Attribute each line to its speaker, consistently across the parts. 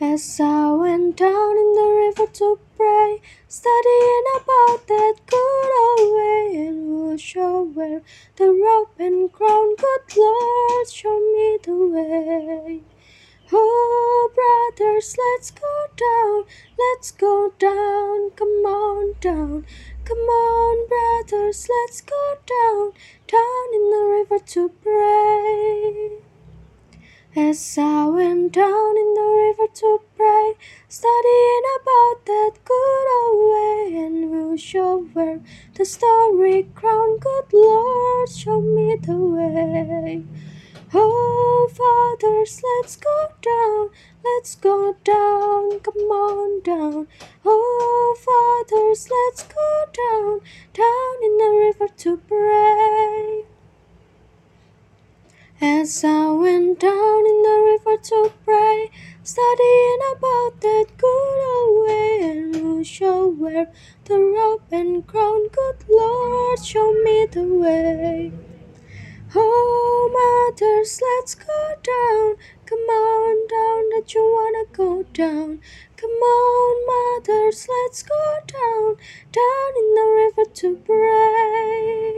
Speaker 1: As I went down in the river to pray, studying about that good old way, and who shall wear the robe and crown? Good Lord, show me the way. Oh, brothers, let's go down, let's go down, come on down. Come on, brothers, let's go down, down in the river to pray. As I went down in the river to pray, studying about that good old way, and who shall wear the starry crown? Good Lord, show me the way. Oh, fathers, let's go down, let's go down, come on down. Oh, fathers, let's go down, down in the river to pray. As I went down in the river to pray, studying about that good old way, and who shall wear the robe and crown? Good Lord, show me the way. Oh, mothers, let's go down. Come on down, that you wanna go down. Come on, mothers, let's go down, down in the river to pray.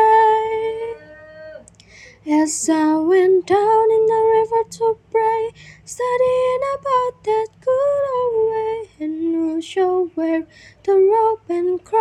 Speaker 1: As I went down in the river to pray, studying about that good old way, and who shall wear the rope and? Good